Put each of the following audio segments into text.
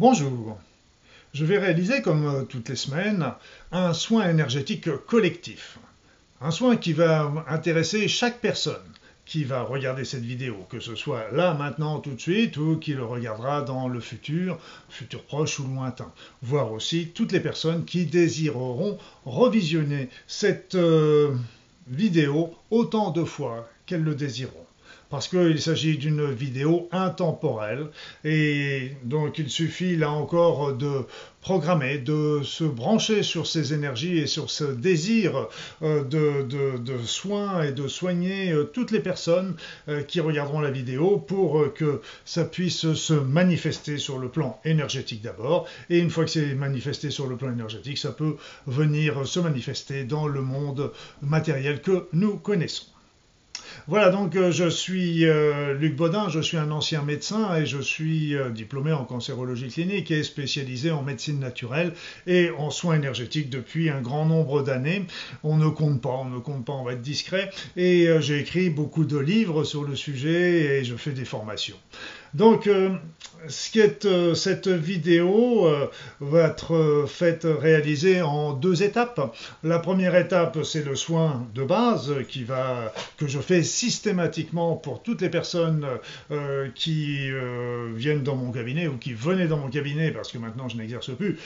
Bonjour. Je vais réaliser, comme euh, toutes les semaines, un soin énergétique collectif. Un soin qui va intéresser chaque personne qui va regarder cette vidéo, que ce soit là, maintenant, tout de suite, ou qui le regardera dans le futur, futur proche ou lointain. Voire aussi toutes les personnes qui désireront revisionner cette euh, vidéo autant de fois qu'elles le désireront parce qu'il s'agit d'une vidéo intemporelle et donc il suffit là encore de programmer, de se brancher sur ces énergies et sur ce désir euh, de, soins et de soigner euh, toutes les personnes euh, qui regarderont la vidéo pour que ça puisse se manifester sur le plan énergétique d'abord et une fois que c'est manifesté sur le plan énergétique, ça peut venir se manifester dans le monde matériel que nous connaissons. Voilà, donc euh, je suis euh, Luc Baudin, je suis un ancien médecin et je suis euh, diplômé en cancérologie clinique et spécialisé en médecine naturelle et en soins énergétiques depuis un grand nombre d'années. On ne compte pas, on ne compte pas, on va être discret. Et j'ai écrit beaucoup de livres sur le sujet et je fais des formations. Donc, euh, ce qui est, euh, cette vidéo euh, va être faite, réalisée en deux étapes. La première étape, c'est le soin de base qui va, que je fais systématiquement pour toutes les personnes qui viennent dans mon cabinet ou qui venaient dans mon cabinet, parce que maintenant je n'exerce plus,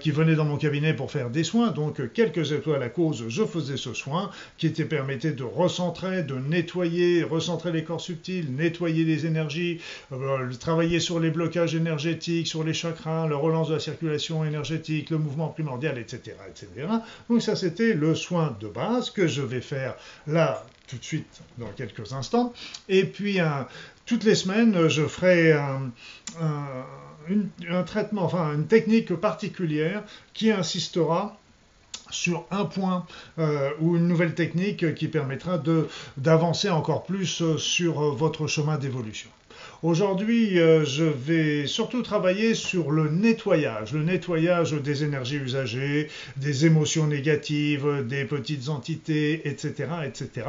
qui venaient dans mon cabinet pour faire des soins. Donc, quelle que soit la cause, je faisais ce soin qui était permettait de recentrer, de nettoyer, recentrer les corps subtils, nettoyer les énergies, euh, travailler sur les blocages énergétiques, sur les chakras, la relance de la circulation énergétique, le mouvement primordial, etc. etc. Donc ça, c'était le soin de base que je vais faire là tout de suite dans quelques instants. Et puis, toutes les semaines, je ferai un, traitement, enfin une technique particulière qui insistera sur un point euh, ou une nouvelle technique qui permettra d'avancer encore plus sur votre chemin d'évolution. Aujourd'hui, euh, je vais surtout travailler sur le nettoyage, le nettoyage des énergies usagées, des émotions négatives, des petites entités, etc., etc.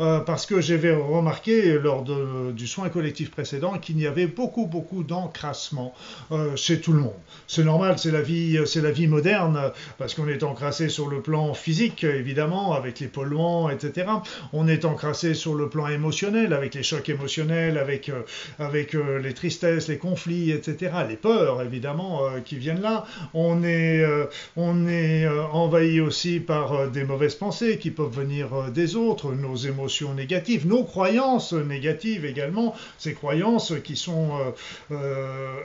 Euh, parce que j'avais remarqué lors du soin collectif précédent qu'il y avait beaucoup, beaucoup d'encrassement euh, chez tout le monde. C'est normal, c'est la vie, c'est la vie moderne, parce qu'on est encrassé sur le plan physique, évidemment, avec les polluants, etc. On est encrassé sur le plan émotionnel, avec les chocs émotionnels, avec avec euh, les tristesses, les conflits, etc., les peurs évidemment euh, qui viennent là. On est, euh, on est envahi aussi par des mauvaises pensées qui peuvent venir des autres, nos émotions négatives, nos croyances négatives également, ces croyances qui sont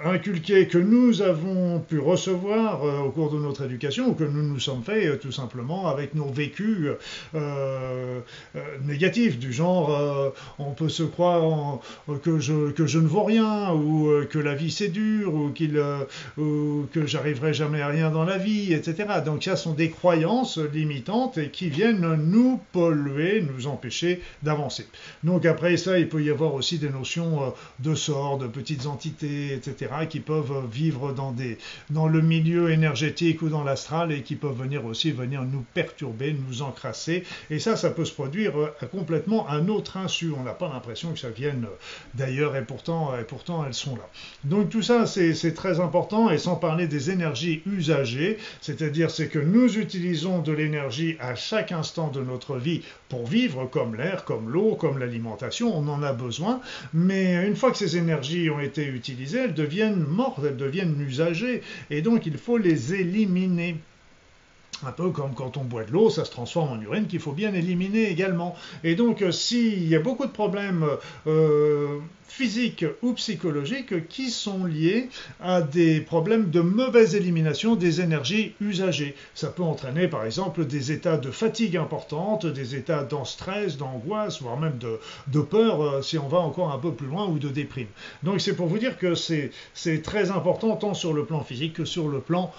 inculquées, que nous avons pu recevoir au cours de notre éducation ou que nous nous sommes faits tout simplement avec nos vécus négatifs, du genre on peut se croire que je, que je ne vaux rien, ou euh, que la vie c'est dur, ou, qu'il, euh, ou que j'arriverai jamais à rien dans la vie, etc. Donc ça sont des croyances limitantes et qui viennent nous polluer, nous empêcher d'avancer. Donc après ça, il peut y avoir aussi des notions euh, de sorts, de petites entités, etc. qui peuvent vivre dans, des, dans le milieu énergétique ou dans l'astral et qui peuvent venir aussi venir nous perturber, nous encrasser. Et ça, ça peut se produire complètement un autre insu. On n'a pas l'impression que ça vienne d'ailleurs et pourtant elles sont là. Donc tout ça, c'est très important, et sans parler des énergies usagées, c'est-à-dire c'est que nous utilisons de l'énergie à chaque instant de notre vie pour vivre, comme l'air, comme l'eau, comme l'alimentation, on en a besoin, mais une fois que ces énergies ont été utilisées, elles deviennent mortes, elles deviennent usagées, et donc il faut les éliminer. Un peu comme quand on boit de l'eau, ça se transforme en urine qu'il faut bien éliminer également. Et donc, euh, s'il y a beaucoup de problèmes euh, physiques ou psychologiques qui sont liés à des problèmes de mauvaise élimination des énergies usagées. Ça peut entraîner par exemple des états de fatigue importante, des états d'en stress, d'angoisse, voire même de, peur euh, si on va encore un peu plus loin ou de déprime. Donc c'est pour vous dire que c'est très important tant sur le plan physique que sur le plan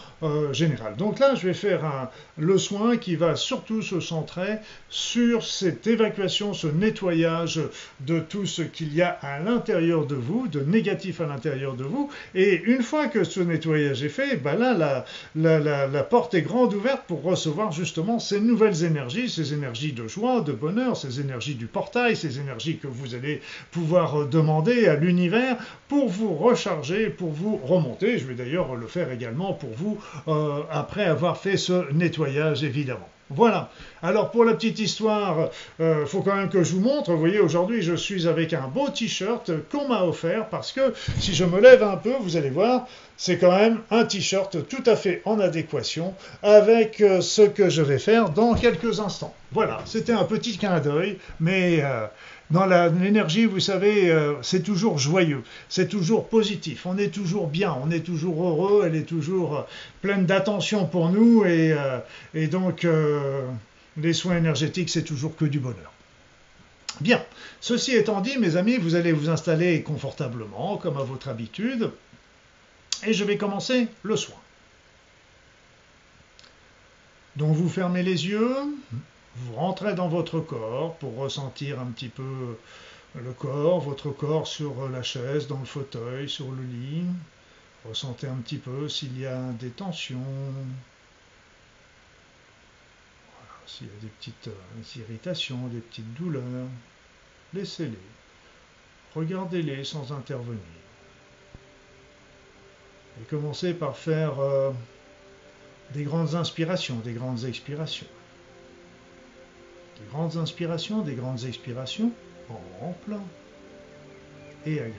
général. Donc là je vais faire un, le soin qui va surtout se centrer sur cette évacuation, ce nettoyage de tout ce qu'il y a à l'intérieur de vous, de négatif à l'intérieur de vous. Et une fois que ce nettoyage est fait, ben là, la, porte est grande ouverte pour recevoir justement ces nouvelles énergies, ces énergies de joie, de bonheur, ces énergies du portail, ces énergies que vous allez pouvoir demander à l'univers pour vous recharger, pour vous remonter. Je vais d'ailleurs le faire également pour vous euh, après avoir fait ce nettoyage évidemment. Voilà. Alors pour la petite histoire, il euh, faut quand même que je vous montre. Vous voyez, aujourd'hui, je suis avec un beau t-shirt qu'on m'a offert parce que si je me lève un peu, vous allez voir, c'est quand même un t-shirt tout à fait en adéquation avec euh, ce que je vais faire dans quelques instants. Voilà, c'était un petit clin d'œil, mais dans l'énergie, vous savez, euh, c'est toujours joyeux, c'est toujours positif, on est toujours bien, on est toujours heureux, elle est toujours euh, pleine d'attention pour nous et, euh, donc les soins énergétiques, c'est toujours que du bonheur. Bien, ceci étant dit, mes amis, vous allez vous installer confortablement, comme à votre habitude, et je vais commencer le soin. Donc vous fermez les yeux, vous rentrez dans votre corps pour ressentir un petit peu le corps, votre corps sur la chaise, dans le fauteuil, sur le lit. Ressentez un petit peu s'il y a des tensions. s'il y a des petites euh, irritations, des petites douleurs. Laissez-les. Regardez-les sans intervenir. Et commencez par faire euh, des grandes inspirations, des grandes expirations. Des grandes inspirations, des grandes expirations, amples et agréables.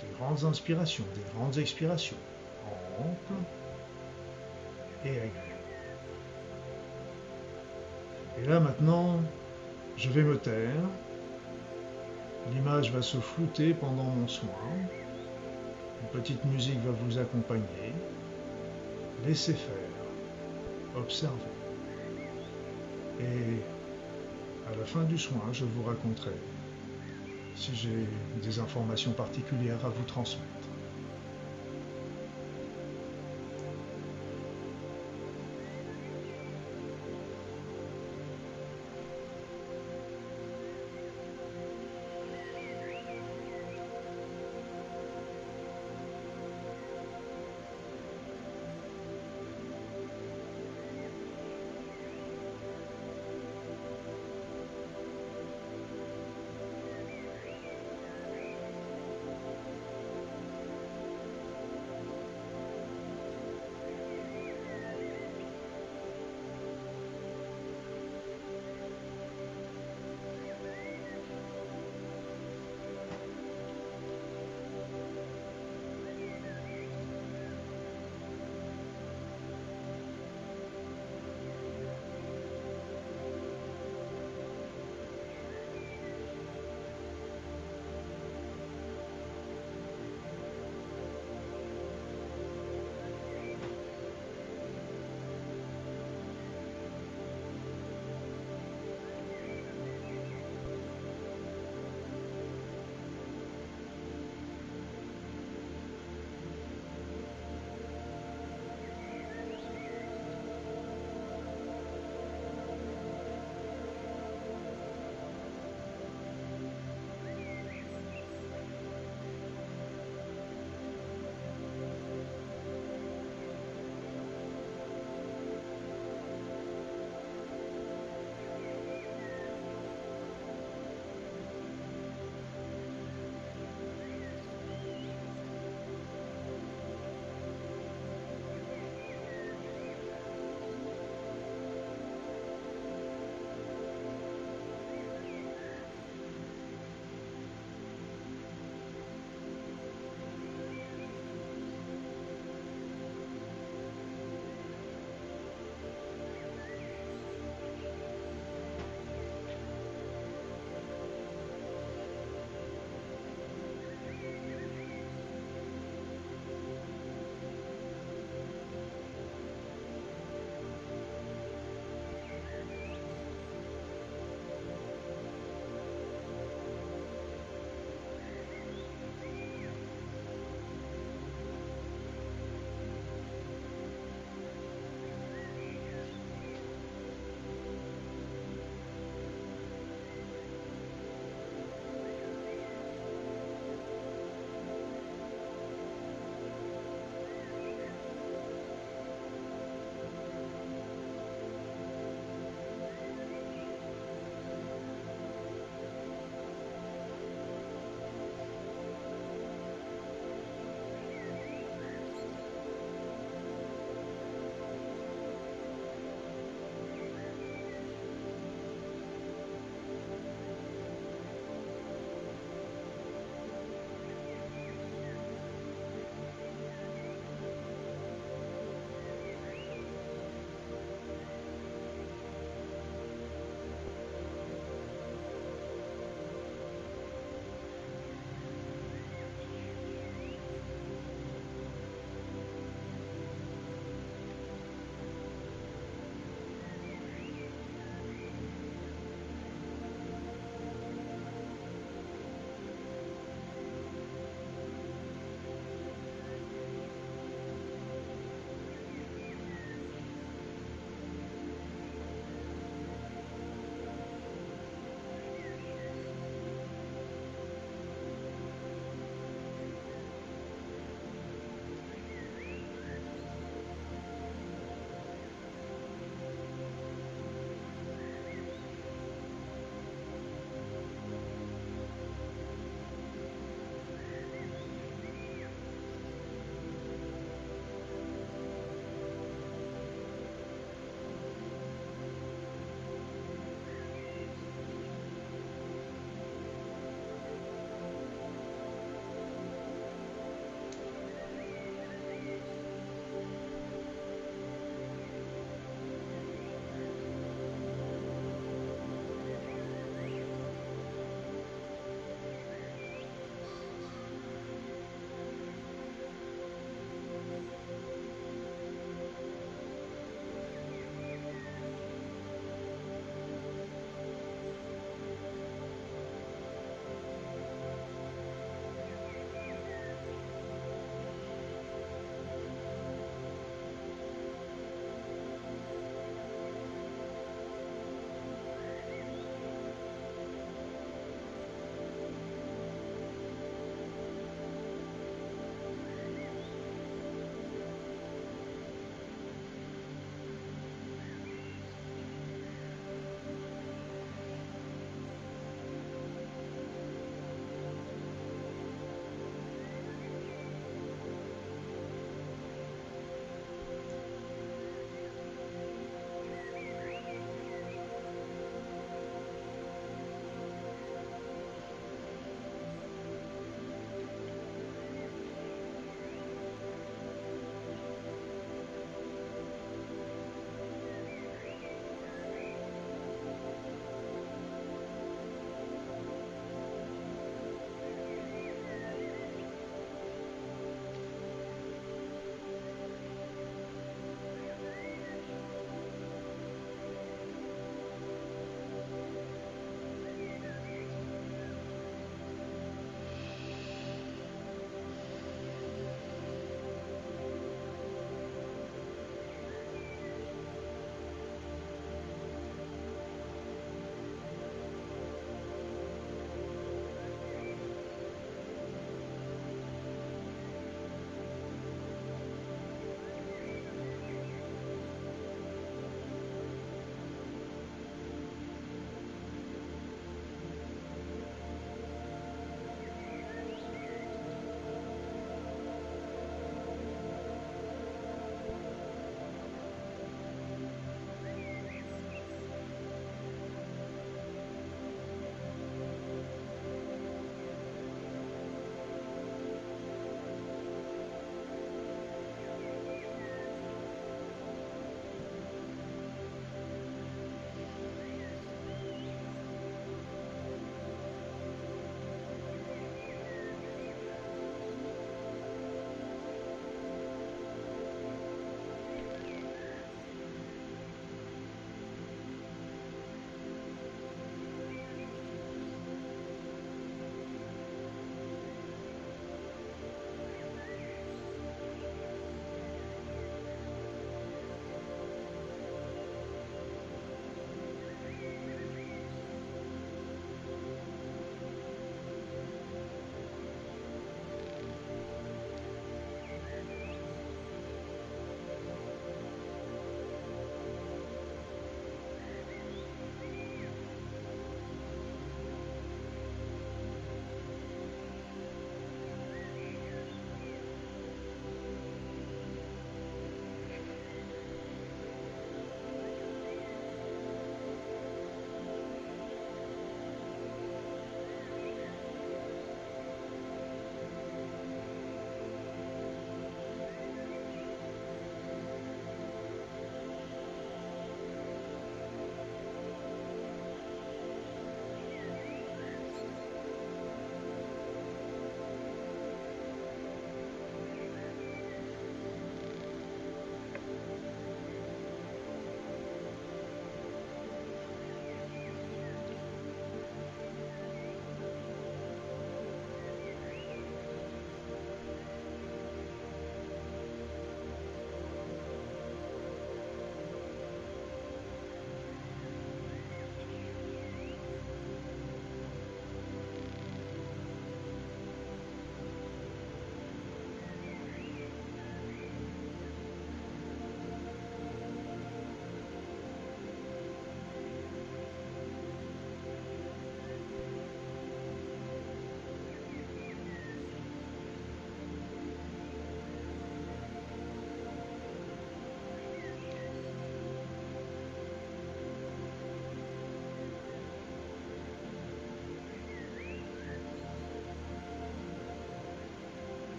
Des grandes inspirations, des grandes expirations, amples et agréables. Et là maintenant, je vais me taire. L'image va se flouter pendant mon soin. Une petite musique va vous accompagner. Laissez faire. Observez. Et à la fin du soin, je vous raconterai si j'ai des informations particulières à vous transmettre.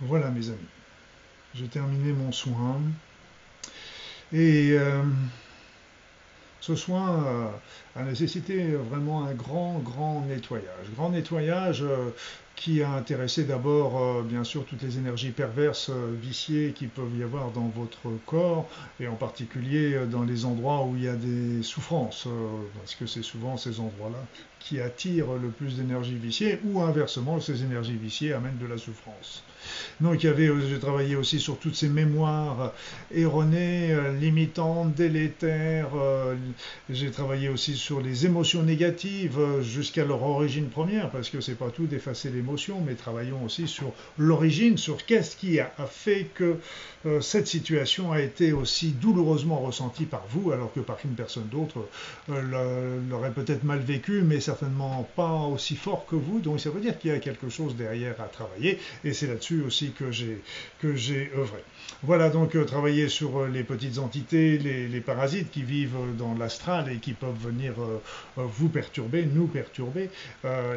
Voilà mes amis, j'ai terminé mon soin. Et euh, ce soin a nécessité vraiment un grand, grand nettoyage. Grand nettoyage euh, qui a intéressé d'abord, bien sûr, toutes les énergies perverses, viciées qui peuvent y avoir dans votre corps, et en particulier dans les endroits où il y a des souffrances, parce que c'est souvent ces endroits-là qui attirent le plus d'énergie viciée, ou inversement, ces énergies viciées amènent de la souffrance. Donc j'ai travaillé aussi sur toutes ces mémoires erronées, euh, limitantes, délétères. Euh, j'ai travaillé aussi sur les émotions négatives euh, jusqu'à leur origine première, parce que c'est pas tout d'effacer mais travaillons aussi sur l'origine, sur qu'est-ce qui a fait que cette situation a été aussi douloureusement ressentie par vous, alors que par une personne d'autre l'aurait peut-être mal vécu, mais certainement pas aussi fort que vous. Donc ça veut dire qu'il y a quelque chose derrière à travailler, et c'est là-dessus aussi que j'ai œuvré. Voilà donc euh, travailler sur euh, les petites entités, les, parasites qui vivent dans l'astral et qui peuvent venir euh, vous perturber, nous perturber,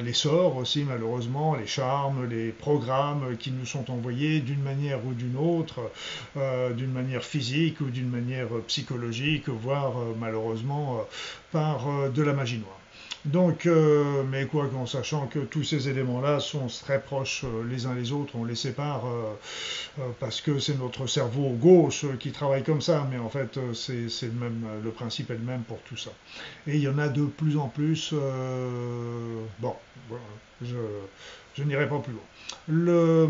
les sorts aussi malheureusement, les charmes, les programmes qui nous sont envoyés d'une manière ou d'une autre, d'une manière physique ou d'une manière psychologique, voire malheureusement par de la magie noire. Donc, euh, mais quoi qu'en sachant que tous ces éléments-là sont très proches euh, les uns les autres, on les sépare euh, parce que c'est notre cerveau gauche qui travaille comme ça, mais en fait, c'est le même, le principe est le même pour tout ça. Et il y en a de plus en plus. bon, je, je n'irai pas plus loin. Le,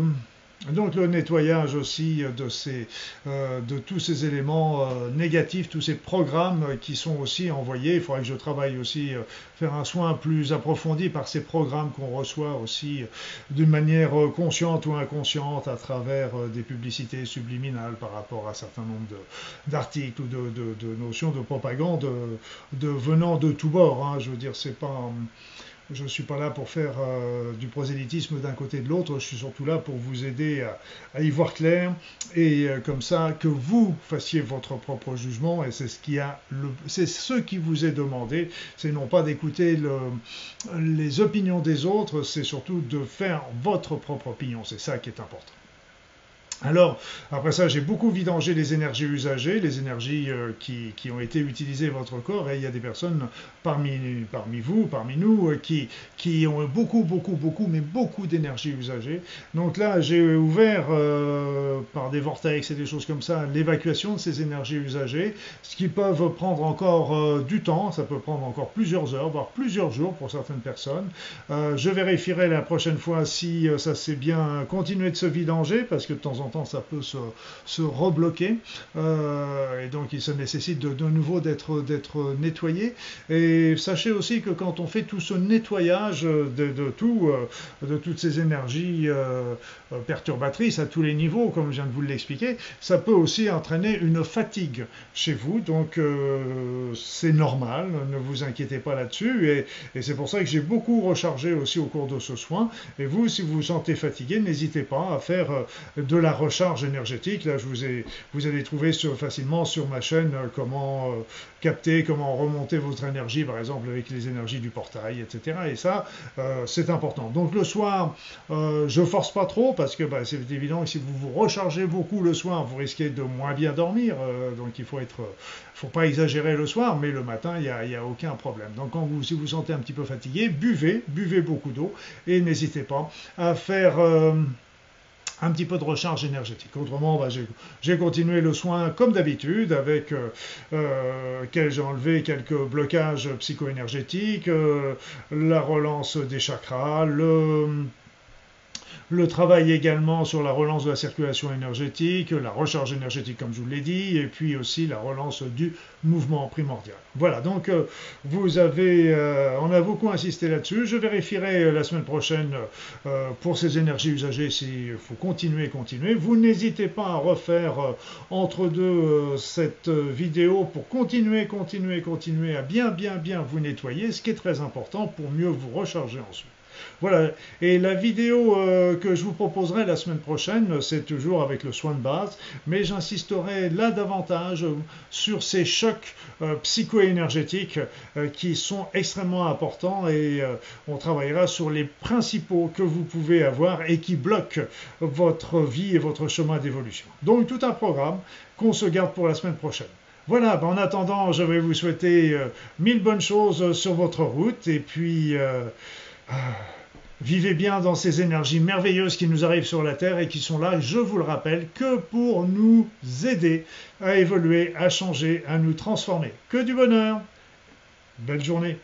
donc le nettoyage aussi de, ces, euh, de tous ces éléments euh, négatifs, tous ces programmes qui sont aussi envoyés. Il faudrait que je travaille aussi, euh, faire un soin plus approfondi par ces programmes qu'on reçoit aussi d'une manière consciente ou inconsciente à travers des publicités subliminales par rapport à un certain nombre d'articles ou de, notions de propagande de, venant de tous bords. Hein. Je veux dire, c'est pas... Je ne suis pas là pour faire euh, du prosélytisme d'un côté et de l'autre, je suis surtout là pour vous aider à, y voir clair et euh, comme ça que vous fassiez votre propre jugement. Et c'est ce qui a c'est ce qui vous est demandé, c'est non pas d'écouter les opinions des autres, c'est surtout de faire votre propre opinion, c'est ça qui est important. Alors, après ça, j'ai beaucoup vidangé les énergies usagées, les énergies euh, qui, ont été utilisées votre corps, et il y a des personnes parmi, vous, parmi nous, euh, qui, qui ont beaucoup, beaucoup, beaucoup, mais beaucoup d'énergie usagée. Donc là, j'ai ouvert euh, par des vortex et des choses comme ça l'évacuation de ces énergies usagées, ce qui peuvent prendre encore du temps, ça peut prendre encore plusieurs heures, voire plusieurs jours pour certaines personnes. je vérifierai la prochaine fois si ça s'est bien continué de se vidanger, parce que de temps en temps, ça peut se, rebloquer. Euh, et donc, il se nécessite de, nouveau d'être nettoyé. Et sachez aussi que quand on fait tout ce nettoyage de, tout, euh, de toutes ces énergies euh, perturbatrices à tous les niveaux, comme je viens de vous l'expliquer, ça peut aussi entraîner une fatigue chez vous. Donc, c'est normal, ne vous inquiétez pas là-dessus. Et, et c'est pour ça que j'ai beaucoup rechargé aussi au cours de ce soin. Et vous, si vous vous sentez fatigué, n'hésitez pas à faire de la recharge énergétique. Là, je vous ai, vous allez trouver facilement sur ma chaîne euh, comment euh, capter, comment remonter votre énergie, par exemple avec les énergies du portail, etc. Et ça, euh, c'est important. Donc le soir, je force pas trop parce que bah, c'est évident que si vous vous rechargez beaucoup le soir, vous risquez de moins bien dormir. donc il faut être, faut pas exagérer le soir, mais le matin, il n'y a, a, aucun problème. Donc quand vous, si vous sentez un petit peu fatigué, buvez, buvez beaucoup d'eau et n'hésitez pas à faire un petit peu de recharge énergétique. Autrement, bah, j'ai continué le soin comme d'habitude avec, euh, euh, j'ai enlevé quelques blocages psycho-énergétiques, euh, la relance des chakras, le le travail également sur la relance de la circulation énergétique, la recharge énergétique comme je vous l'ai dit, et puis aussi la relance du mouvement primordial. Voilà, donc euh, vous avez, euh, on a beaucoup insisté là-dessus. Je vérifierai euh, la semaine prochaine pour ces énergies usagées s'il faut continuer, continuer. Vous n'hésitez pas à refaire entre deux cette vidéo pour continuer, continuer, continuer à bien, bien, bien vous nettoyer, ce qui est très important pour mieux vous recharger ensuite. Voilà, et la vidéo euh, que je vous proposerai la semaine prochaine, c'est toujours avec le soin de base, mais j'insisterai là davantage sur ces chocs euh, psycho-énergétiques euh, qui sont extrêmement importants et on travaillera sur les principaux que vous pouvez avoir et qui bloquent votre vie et votre chemin d'évolution. Donc tout un programme qu'on se garde pour la semaine prochaine. Voilà, ben, en attendant, je vais vous souhaiter mille bonnes choses sur votre route et puis... Vivez bien dans ces énergies merveilleuses qui nous arrivent sur la Terre et qui sont là, je vous le rappelle, que pour nous aider à évoluer, à changer, à nous transformer. Que du bonheur. Belle journée.